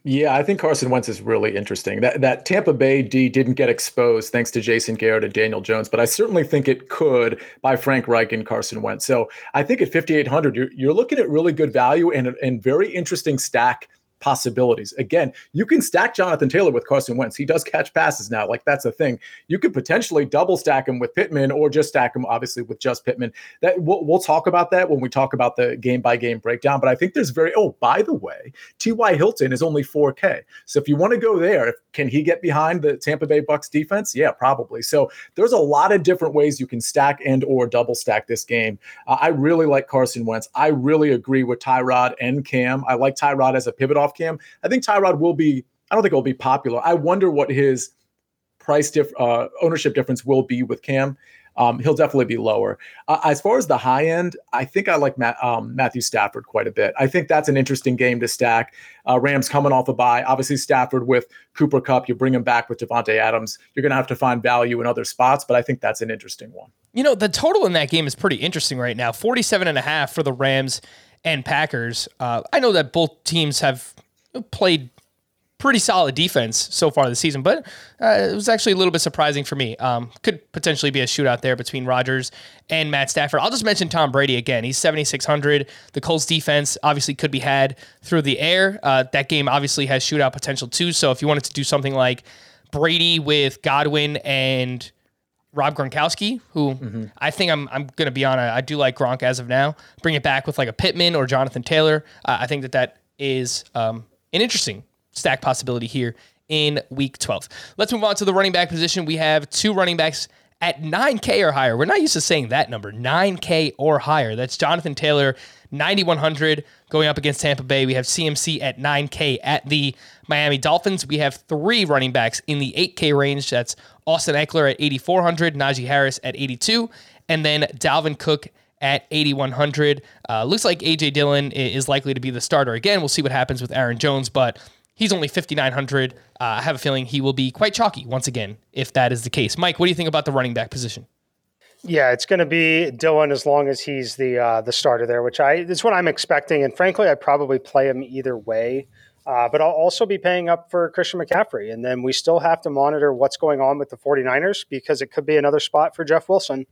Yeah, I think Carson Wentz is really interesting. That that Tampa Bay D didn't get exposed thanks to Jason Garrett and Daniel Jones, but I certainly think it could by Frank Reich and Carson Wentz. So I think at 5,800, you're, you're looking at really good value and and very interesting stack possibilities. Again, you can stack Jonathan Taylor with Carson Wentz. He does catch passes now. Like that's a thing. You could potentially double stack him with Pittman or just stack him obviously with just Pittman. That we'll, we'll talk about that when we talk about the game by game breakdown. But I think there's very oh by the way, T.Y. Hilton is only 4K. So if you want to go there, can he get behind the Tampa Bay Bucs defense? Yeah, probably. So there's a lot of different ways you can stack and or double stack this game. Uh, I really like Carson Wentz. I really agree with Tyrod and Cam. I like Tyrod as a pivot off Cam. I think Tyrod will be. I don't think it'll be popular. I wonder what his price diff, uh, ownership difference will be with Cam. Um, he'll definitely be lower. Uh, as far as the high end, I think I like Matt, um, Matthew Stafford quite a bit. I think that's an interesting game to stack. Uh, Rams coming off a bye. Obviously, Stafford with Cooper Kupp. you bring him back with Davante Adams. You're going to have to find value in other spots, but I think that's an interesting one. You know, the total in that game is pretty interesting right now 47 and a half for the Rams and Packers. Uh, I know that both teams have played pretty solid defense so far this season, but uh, it was actually a little bit surprising for me. Um, could potentially be a shootout there between Rodgers and Matt Stafford. I'll just mention Tom Brady again. He's 7,600. The Colts defense obviously could be had through the air. Uh, that game obviously has shootout potential too. So if you wanted to do something like Brady with Godwin and Rob Gronkowski, who mm-hmm. I think I'm I'm going to be on a I do like Gronk as of now. Bring it back with like a Pittman or Jonathan Taylor. Uh, I think that that is um, an interesting stack possibility here in week 12. Let's move on to the running back position. We have two running backs at 9K or higher. We're not used to saying that number, 9K or higher. That's Jonathan Taylor, 9,100 going up against Tampa Bay. We have CMC at 9K at the Miami Dolphins. We have three running backs in the 8K range. That's Austin Ekeler at 8,400, Najee Harris at 82, and then Dalvin Cook at 8,100. Uh, looks like AJ Dillon is likely to be the starter again. We'll see what happens with Aaron Jones, but he's only 5,900. Uh, I have a feeling he will be quite chalky once again if that is the case. Mike, what do you think about the running back position? Yeah, it's going to be Dillon as long as he's the uh, the starter there, which I is what I'm expecting. And frankly, I probably play him either way. Uh, but I'll also be paying up for Christian McCaffrey. And then we still have to monitor what's going on with the 49ers because it could be another spot for Jeff Wilson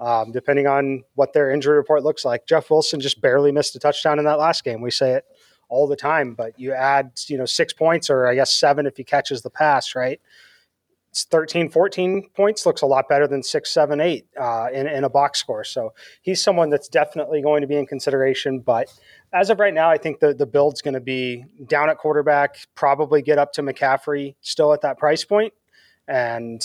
um, depending on what their injury report looks like. Jeff Wilson just barely missed a touchdown in that last game. We say it all the time, but you add, you know, six points or I guess seven if he catches the pass, right? It's 13, 14 points looks a lot better than six, seven, eight uh, in, in a box score. So he's someone that's definitely going to be in consideration. But as of right now, I think the, the build's going to be down at quarterback, probably get up to McCaffrey still at that price point, and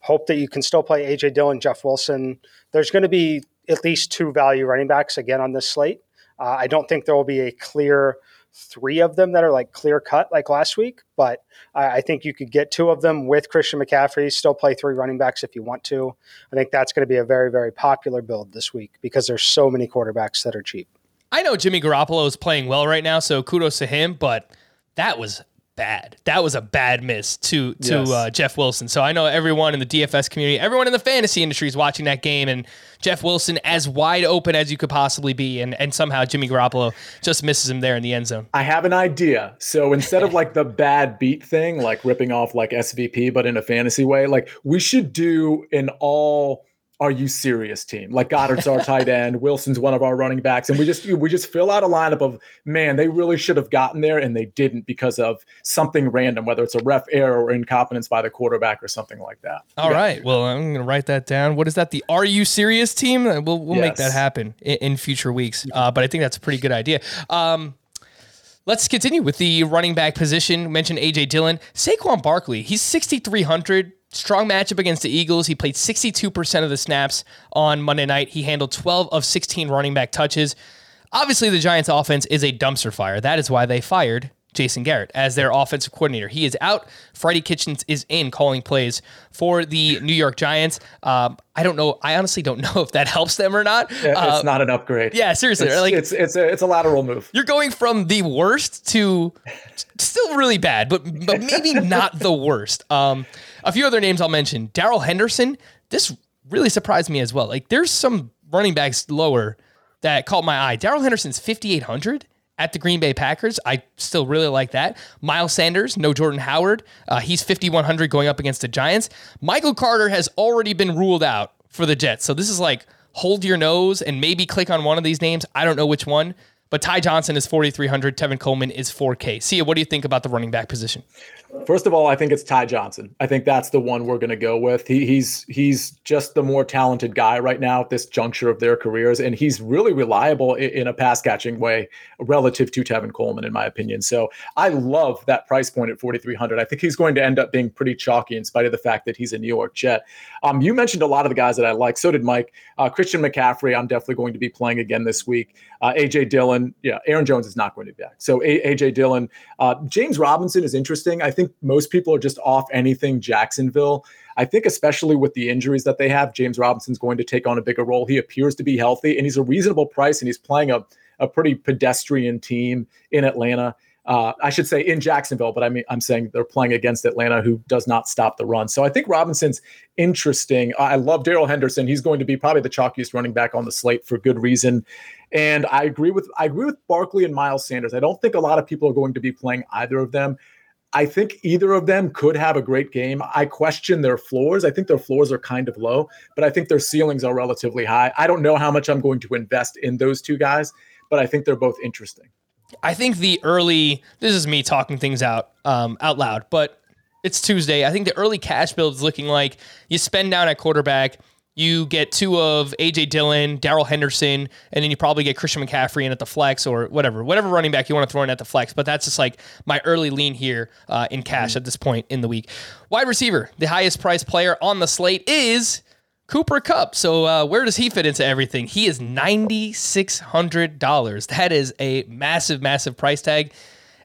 hope that you can still play AJ Dillon, Jeff Wilson. There's going to be at least two value running backs again on this slate. Uh, I don't think there will be a clear three of them that are like clear cut like last week, but I, I think you could get two of them with Christian McCaffrey, still play three running backs if you want to. I think that's going to be a very, very popular build this week because there's so many quarterbacks that are cheap. I know Jimmy Garoppolo is playing well right now, so kudos to him, but that was bad. That was a bad miss to to yes. uh, Jeff Wilson. So I know everyone in the DFS community, everyone in the fantasy industry is watching that game, and Jeff Wilson as wide open as you could possibly be, and and somehow Jimmy Garoppolo just misses him there in the end zone. I have an idea. So instead of like the bad beat thing, like ripping off like SVP, but in a fantasy way, like we should do an all are you serious team? Like Goedert's our tight end, Wilson's one of our running backs, and we just we just fill out a lineup of man, they really should have gotten there and they didn't because of something random, whether it's a ref error or incompetence by the quarterback or something like that. All yeah. right, well I'm gonna write that down. What is that? The Are You Serious team? We'll we'll yes. make that happen in, in future weeks. Uh, but I think that's a pretty good idea. Um, Let's continue with the running back position. Mentioned AJ Dillon, Saquon Barkley. He's 6,300 Strong matchup against the Eagles. He played 62% of the snaps on Monday night. He handled 12 of 16 running back touches. Obviously, the Giants' offense is a dumpster fire. That is why they fired Jason Garrett as their offensive coordinator. He is out. Freddie Kitchens is in calling plays for the New York Giants. Um, I don't know. I honestly don't know if that helps them or not. Yeah, uh, it's not an upgrade. Yeah, seriously. It's, like it's it's a it's a lateral move. You're going from the worst to still really bad, but but maybe not the worst. Um, a few other names I'll mention. Darrell Henderson. This really surprised me as well. Like there's some running backs lower that caught my eye. Darrell Henderson's 5,800 at the Green Bay Packers. I still really like that. Miles Sanders, no Jordan Howard. Uh, he's 5,100 going up against the Giants. Michael Carter has already been ruled out for the Jets. So this is like hold your nose and maybe click on one of these names. I don't know which one. But Ty Johnson is 4,300. Tevin Coleman is 4K. Sia, what do you think about the running back position? First of all, I think it's Ty Johnson. I think that's the one we're going to go with. He, he's he's just the more talented guy right now at this juncture of their careers, and he's really reliable in, in a pass catching way relative to Tevin Coleman, in my opinion. So I love that price point at 4,300. I think he's going to end up being pretty chalky in spite of the fact that he's a New York Jet. Um, you mentioned a lot of the guys that I like. So did Mike. Uh, Christian McCaffrey, I'm definitely going to be playing again this week. Uh, AJ Dillon, yeah, Aaron Jones is not going to be back. So AJ Dillon, uh, James Robinson is interesting. I think think most people are just off anything Jacksonville. I think, especially with the injuries that they have, James Robinson's going to take on a bigger role. He appears to be healthy and he's a reasonable price and he's playing a, a pretty pedestrian team in Atlanta. Uh, I should say in Jacksonville, but I mean, I'm saying they're playing against Atlanta, who does not stop the run. So I think Robinson's interesting. I love Darrell Henderson. He's going to be probably the chalkiest running back on the slate for good reason. And I agree with I agree with Barkley and Miles Sanders. I don't think a lot of people are going to be playing either of them. I think either of them could have a great game. I question their floors. I think their floors are kind of low, but I think their ceilings are relatively high. I don't know how much I'm going to invest in those two guys, but I think they're both interesting. I think the early, this is me talking things out um, out loud, but it's Tuesday. I think the early cash build is looking like you spend down at quarterback you get two of AJ Dillon, Darrell Henderson, and then you probably get Christian McCaffrey in at the flex or whatever, whatever running back you want to throw in at the flex. But that's just like my early lean here uh, in cash mm-hmm. at this point in the week. Wide receiver, the highest priced player on the slate is Cooper Kupp. So uh, where does he fit into everything? He is ninety six hundred dollars. That is a massive, massive price tag,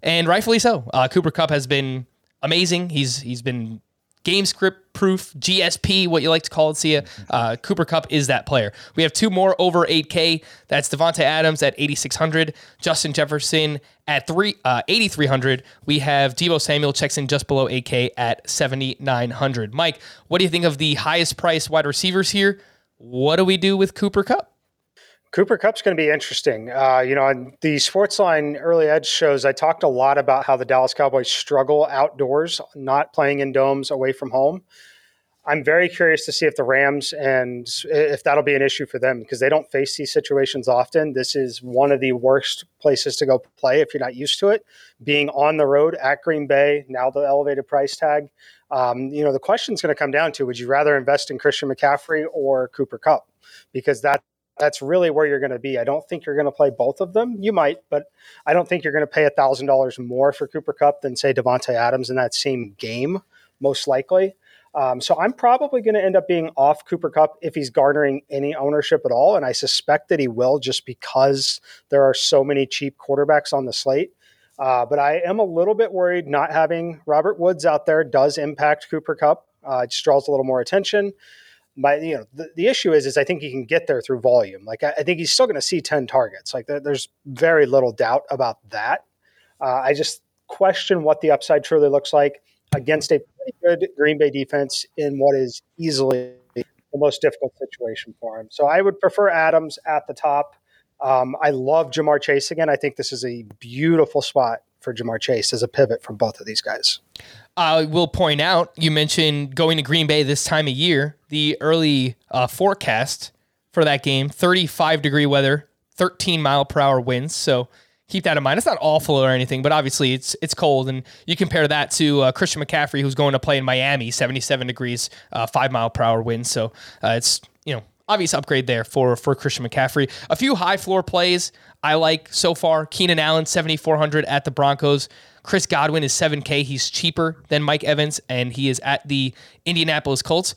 and rightfully so. Uh, Cooper Kupp has been amazing. He's he's been game script proof, GSP, what you like to call it, See, Uh, Cooper Kupp is that player. We have two more over 8K. That's Davante Adams at 8,600, Justin Jefferson at three uh, 8,300. We have Deebo Samuel checks in just below 8K at 7,900. Mike, what do you think of the highest priced wide receivers here? What do we do with Cooper Kupp? Cooper Kupp's going to be interesting. Uh, you know, on the Sportsline early edge shows, I talked a lot about how the Dallas Cowboys struggle outdoors, not playing in domes away from home. I'm very curious to see if the Rams and if that'll be an issue for them because they don't face these situations often. This is one of the worst places to go play if you're not used to it. Being on the road at Green Bay, now the elevated price tag. Um, you know, the question is going to come down to would you rather invest in Christian McCaffrey or Cooper Kupp? Because that that's really where you're going to be. I don't think you're going to play both of them. You might, but I don't think you're going to pay thousand dollars more for Cooper Kupp than say Davante Adams in that same game, most likely. Um, so I'm probably going to end up being off Cooper Kupp if he's garnering any ownership at all, and I suspect that he will just because there are so many cheap quarterbacks on the slate. Uh, but I am a little bit worried not having Robert Woods out there does impact Cooper Kupp. Uh, it just draws a little more attention my you know the, the issue is is I think he can get there through volume. Like I, I think he's still going to see ten targets. Like there, there's very little doubt about that. Uh, I just question what the upside truly looks like against a pretty good Green Bay defense in what is easily the most difficult situation for him. So I would prefer Adams at the top. Um, I love Ja'Marr Chase again. I think this is a beautiful spot for Ja'Marr Chase as a pivot from both of these guys. I will point out, you mentioned going to Green Bay this time of year. The early uh, forecast for that game 35 degree weather, 13 mile per hour winds. So keep that in mind. It's not awful or anything, but obviously it's it's cold. And you compare that to uh, Christian McCaffrey, who's going to play in Miami, 77 degrees, uh, five mile per hour winds. So uh, it's, obvious upgrade there for for Christian McCaffrey. A few high floor plays I like so far. Keenan Allen, 7,400 at the Broncos. Chris Godwin is 7K. He's cheaper than Mike Evans, and he is at the Indianapolis Colts.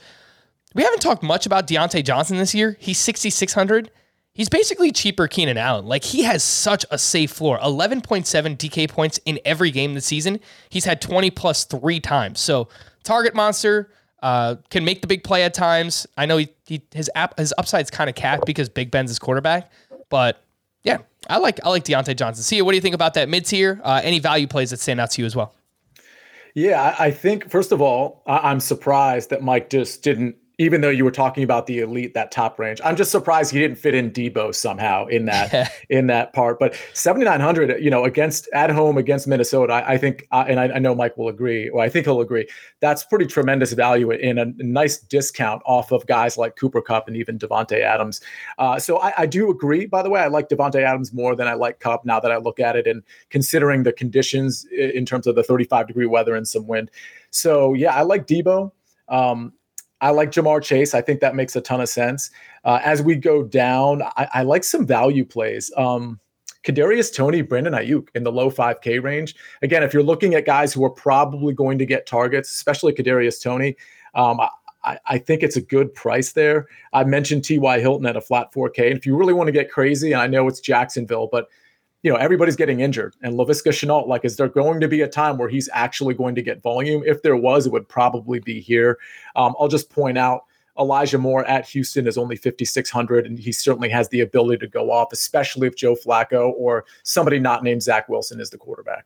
We haven't talked much about Diontae Johnson this year. He's 6,600. He's basically cheaper Keenan Allen. Like he has such a safe floor. 11.7 DK points in every game this season. He's had 20 plus three times. So target monster uh, can make the big play at times. I know he, he his app his upside's kind of capped because Big Ben's his quarterback, but yeah, I like I like Diontae Johnson. Sia, what do you think about that mid tier? Uh, any value plays that stand out to you as well? Yeah, I think first of all, I'm surprised that Mike just didn't even though you were talking about the elite, that top range. I'm just surprised he didn't fit in Deebo somehow in that in that part. But 7,900, you know, against at home against Minnesota, I, I think, uh, and I, I, know Mike will agree, or I think he'll agree. That's pretty tremendous value in a, a nice discount off of guys like Cooper Kupp and even Davante Adams. Uh, so I, I, do agree. By the way, I like Davante Adams more than I like Kupp now that I look at it and considering the conditions in terms of the 35 degree weather and some wind. So yeah, I like Deebo. Um, I like Ja'Marr Chase. I think that makes a ton of sense. Uh, as we go down, I, I like some value plays. Um, Kadarius Toney, Brandon Aiyuk in the low 5K range. Again, if you're looking at guys who are probably going to get targets, especially Kadarius Toney, um, I, I, think it's a good price there. I mentioned T.Y. Hilton at a flat 4K. And if you really want to get crazy, and I know it's Jacksonville, but you know, everybody's getting injured. And Laviska Shenault, like, is there going to be a time where he's actually going to get volume? If there was, it would probably be here. Um, I'll just point out Elijah Moore at Houston is only 5,600, and he certainly has the ability to go off, especially if Joe Flacco or somebody not named Zach Wilson is the quarterback.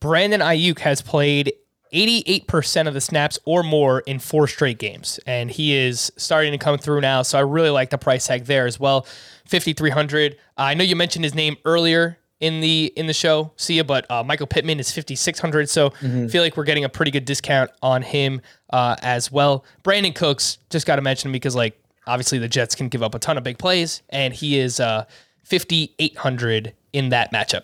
Brandon Aiyuk has played 88% of the snaps or more in four straight games, and he is starting to come through now. So I really like the price tag there as well. 5,300. Uh, I know you mentioned his name earlier in the in the show. See you, but uh, Michael Pittman is fifty six hundred. So mm-hmm. feel like we're getting a pretty good discount on him uh, as well. Brandin Cooks just got to mention him because like obviously the Jets can give up a ton of big plays, and he is uh, fifty eight hundred in that matchup.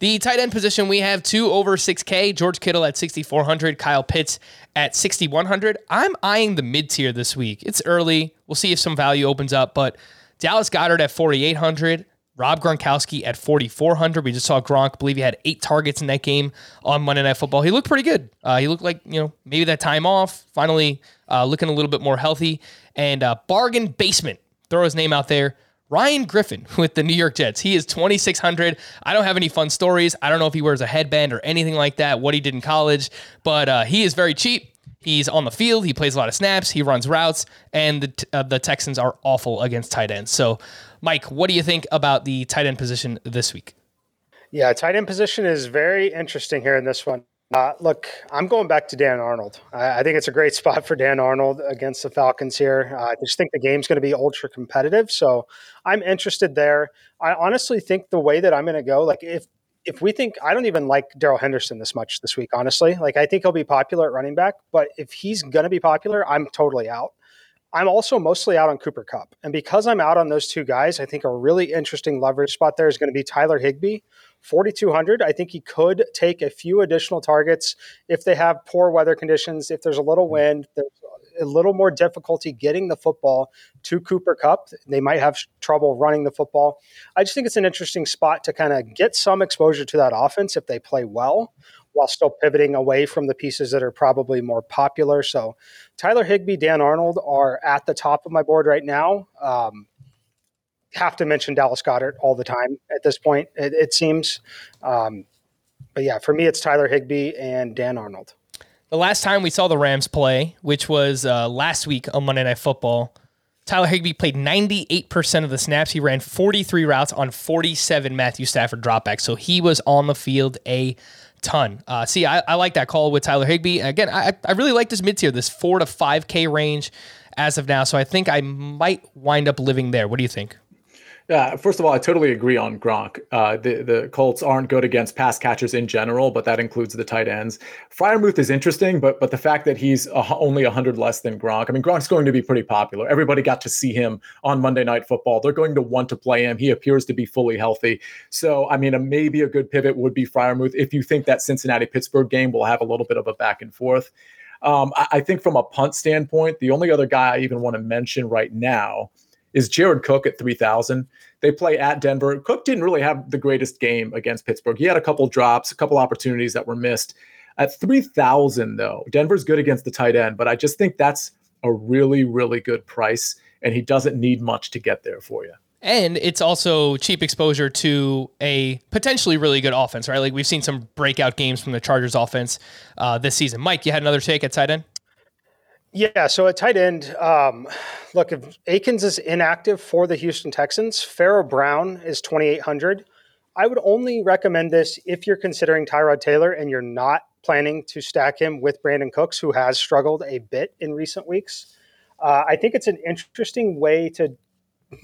The tight end position, we have two over 6K. George Kittle at 6,400, Kyle Pitts at 6,100. I'm eyeing the mid tier this week. It's early. We'll see if some value opens up, but Dallas Goedert at 4,800. Rob Gronkowski at 4,400. We just saw Gronk, believe he had eight targets in that game on Monday Night Football. He looked pretty good. Uh, he looked like, you know, maybe that time off, finally uh, looking a little bit more healthy. And uh, bargain basement, throw his name out there. Ryan Griffin with the New York Jets. He is 2,600. I don't have any fun stories. I don't know if he wears a headband or anything like that, what he did in college, but uh, he is very cheap. He's on the field. He plays a lot of snaps. He runs routes, and the, uh, the Texans are awful against tight ends. So, Mike, what do you think about the tight end position this week? Yeah, tight end position is very interesting here in this one. Uh, look, I'm going back to Dan Arnold. I, I, think it's a great spot for Dan Arnold against the Falcons here. Uh, I just think the game's going to be ultra competitive, so I'm interested there. I honestly think the way that I'm going to go, like if if we think I don't even like Darrell Henderson this much this week, honestly. Like I think he'll be popular at running back, but if he's going to be popular, I'm totally out. I'm also mostly out on Cooper Kupp. And because I'm out on those two guys, I think a really interesting leverage spot there is going to be Tyler Higbee. 4,200. I think he could take a few additional targets if they have poor weather conditions, if there's a little mm. wind, there's a little more difficulty getting the football to Cooper Kupp. They might have trouble running the football. I just think it's an interesting spot to kind of get some exposure to that offense if they play well while still pivoting away from the pieces that are probably more popular. So Tyler Higbee, Dan Arnold are at the top of my board right now. Um, have to mention Dallas Goedert all the time at this point, it, it seems. Um, but yeah, for me, it's Tyler Higbee and Dan Arnold. The last time we saw the Rams play, which was uh, last week on Monday Night Football, Tyler Higbee played 98% of the snaps. He ran 43 routes on 47 Matthew Stafford dropbacks. So he was on the field a ton. Uh, see, I, I, like that call with Tyler Higbee. Again, I, I really like this mid tier, this four to 5K range as of now. So I think I might wind up living there. What do you think? Yeah, first of all, I totally agree on Gronk. Uh, the the Colts aren't good against pass catchers in general, but that includes the tight ends. Freiermuth is interesting, but but the fact that he's a, only hundred less than Gronk, I mean, Gronk's going to be pretty popular. Everybody got to see him on Monday Night Football. They're going to want to play him. He appears to be fully healthy. So, I mean, a, maybe a good pivot would be Freiermuth if you think that Cincinnati Pittsburgh game will have a little bit of a back and forth. Um, I, I think from a punt standpoint, the only other guy I even want to mention right now is Jared Cook at 3,000. They play at Denver. Cook didn't really have the greatest game against Pittsburgh. He had a couple drops, a couple opportunities that were missed. At 3,000, though, Denver's good against the tight end, but I just think that's a really, really good price, and he doesn't need much to get there for you. And it's also cheap exposure to a potentially really good offense, right? Like we've seen some breakout games from the Chargers offense uh, this season. Mike, you had another take at tight end? Yeah, so at tight end, um, look, if Akins is inactive for the Houston Texans, Pharaoh Brown is 2,800. I would only recommend this if you're considering Tyrod Taylor and you're not planning to stack him with Brandin Cooks, who has struggled a bit in recent weeks. Uh, I think it's an interesting way to,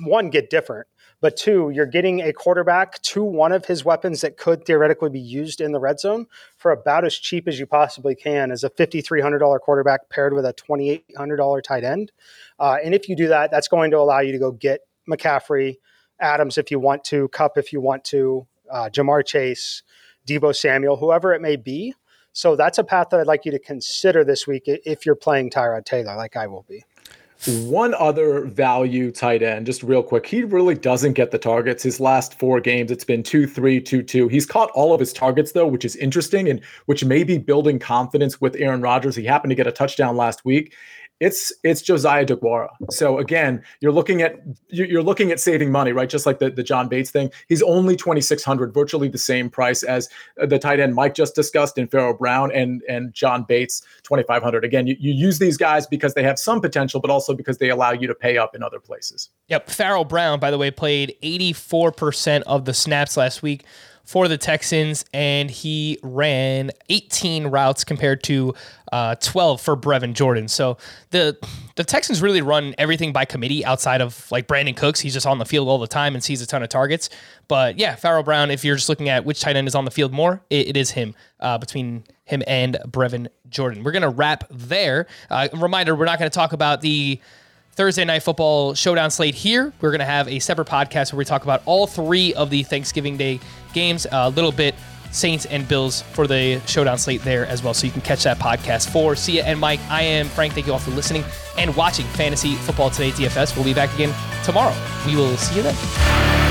one, get different. But two, you're getting a quarterback to one of his weapons that could theoretically be used in the red zone for about as cheap as you possibly can as a $5,300 quarterback paired with a $2,800 tight end. Uh, and if you do that, that's going to allow you to go get McCaffrey, Adams if you want to, Kupp if you want to, uh, Ja'Marr Chase, Deebo Samuel, whoever it may be. So that's a path that I'd like you to consider this week if you're playing Tyrod Taylor, like I will be. One other value tight end, just real quick. He really doesn't get the targets. His last four games, it's been 2 3, 2 2. He's caught all of his targets, though, which is interesting and which may be building confidence with Aaron Rodgers. He happened to get a touchdown last week it's it's Josiah DeGuara. So again, you're looking at you're looking at saving money, right? Just like the, the John Bates thing. He's only 2600, virtually the same price as uh, the tight end Mike just discussed in Pharaoh Brown and and John Bates 2500. Again, you, you use these guys because they have some potential, but also because they allow you to pay up in other places. Yep. Pharaoh Brown, by the way, played 84% of the snaps last week for the Texans, and he ran 18 routes compared to uh, 12 for Brevin Jordan. So the the Texans really run everything by committee outside of like Brandin Cooks. He's just on the field all the time and sees a ton of targets. But yeah, Pharaoh Brown, if you're just looking at which tight end is on the field more, it, it is him uh, between him and Brevin Jordan. We're going to wrap there. Uh, reminder, we're not going to talk about the Thursday night football showdown slate here. We're going to have a separate podcast where we talk about all three of the Thanksgiving Day games, a little bit Saints and Bills for the showdown slate there as well. So you can catch that podcast for Sia and Mike. I am Frank. Thank you all for listening and watching Fantasy Football Today DFS. We'll be back again tomorrow. We will see you then.